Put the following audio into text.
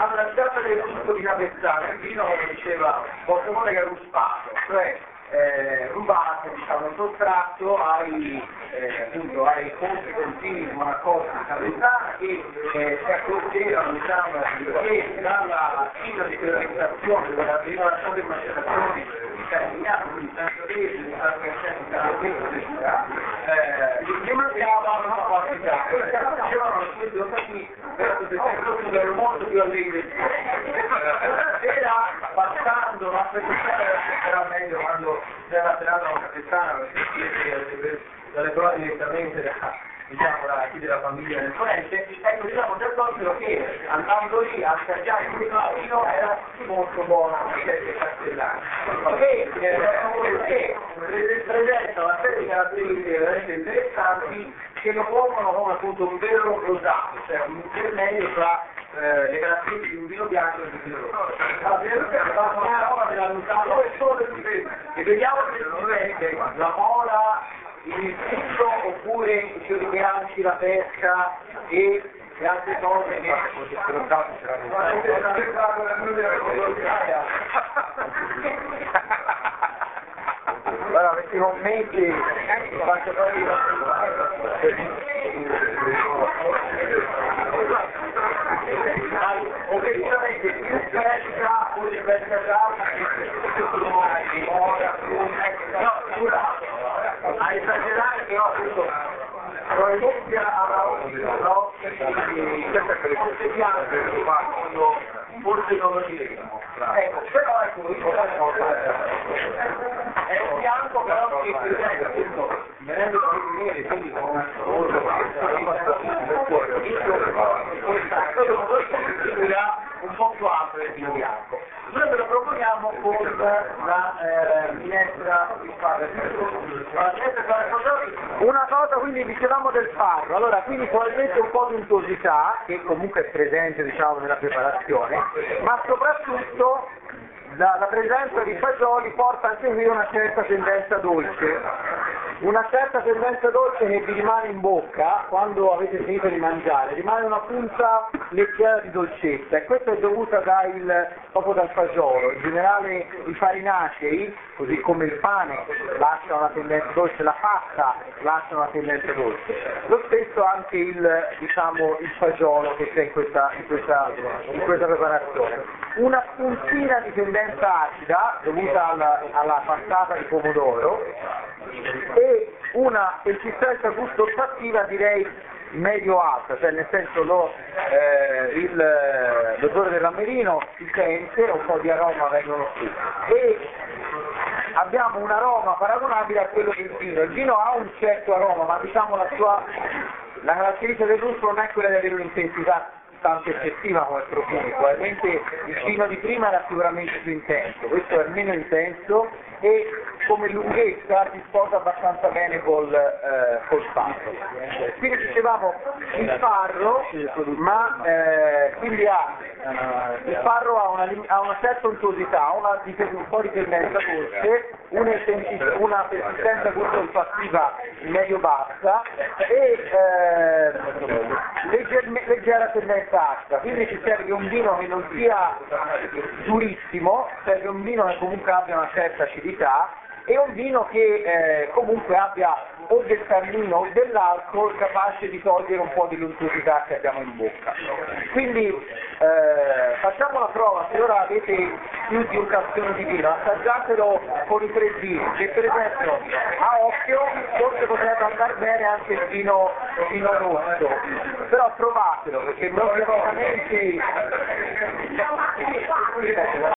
Tratta del gusto di Capezzano, il vino, come diceva Portamone, che è ruspato, cioè eh, rubato, diciamo, sottratto ai, eh, appunto, ai fonti continui di Monacosta di Capezzana che eh, si accorgevano, diciamo, che dalla ciclo di fermentazione, dalla prima di macerazione italiano, di sangiovese, di sangiovese, eh, gli mancava questi ottimi verso se stesso erano molto più allegri. Sera, passando, ma per era meglio quando c'era serata una capitana, perché dalle prove direttamente da, diciamo, da chi della famiglia del ponente, ecco diciamo già considero che andando lì a assaggiare questo vino era molto buono anche castellano. Perché eh, presenta una serie di caratteristiche veramente interessanti che lo pongono come appunto un vero rosato, cioè un intermedio tra eh, le caratteristiche di un vino bianco e di un vino rosso. La una roba della Lutano è solo e vediamo se si vede la mola, il cibo oppure i fiori bianchi, la pesca e le altre cose che allora questi commenti obiettivamente più di pesca d'alta no, scusa. A esagerare però. appunto probabilmente alla no? quando forse non lo diremo ecco però ecco è un bianco però che venendo da neri quindi con una un po' più ampio del vino bianco. Lo proponiamo con la eh, minestra di farro. Una cosa quindi dicevamo del farro, allora quindi probabilmente un po' di untuosità che comunque è presente diciamo nella preparazione, ma soprattutto la, la, presenza di fagioli porta a seguire una certa tendenza dolce, una certa tendenza dolce che vi rimane in bocca quando avete finito di mangiare, rimane una punta leggera di dolcezza e questo è dovuto dal, proprio dal fagiolo, in generale i farinacei, così come il pane, lasciano una tendenza dolce, la pasta lascia una tendenza dolce, lo stesso anche il, diciamo, il fagiolo che c'è in questa, in questa, in questa preparazione. Una puntina di tendenza acida dovuta alla, alla passata di pomodoro e una consistenza gusto-olfattiva direi medio-alta, cioè nel senso lo, eh, il, l'odore del rammerino si sente, un po' di aroma vengono qui e abbiamo un aroma paragonabile a quello del vino. Il vino ha un certo aroma, ma diciamo la sua la caratteristica del gusto non è quella di avere un'intensità tanto eccessiva come profumi, probabilmente il vino di prima era sicuramente più intenso, questo è meno intenso e come lunghezza si sposa abbastanza bene col, eh, col farro. Quindi dicevamo il farro, ma eh, quindi ha, il farro ha una, ha una certa untuosità, una, un po' di tendenza dolce, una, una persistenza gusto-olfattiva medio-bassa e eh, legger, leggera tendenza acida. Quindi ci serve un vino che non sia durissimo, serve un vino che comunque abbia una certa acidità e un vino che eh, comunque abbia o del tannino o dell'alcol capace di togliere un po' di luntuosità che abbiamo in bocca. Quindi eh, facciamo la prova, se ora avete più di un castione di vino, assaggiatelo con i tre vini, che per esempio a occhio forse potrebbe andare bene anche il vino, il vino rosso, però provatelo perché praticamente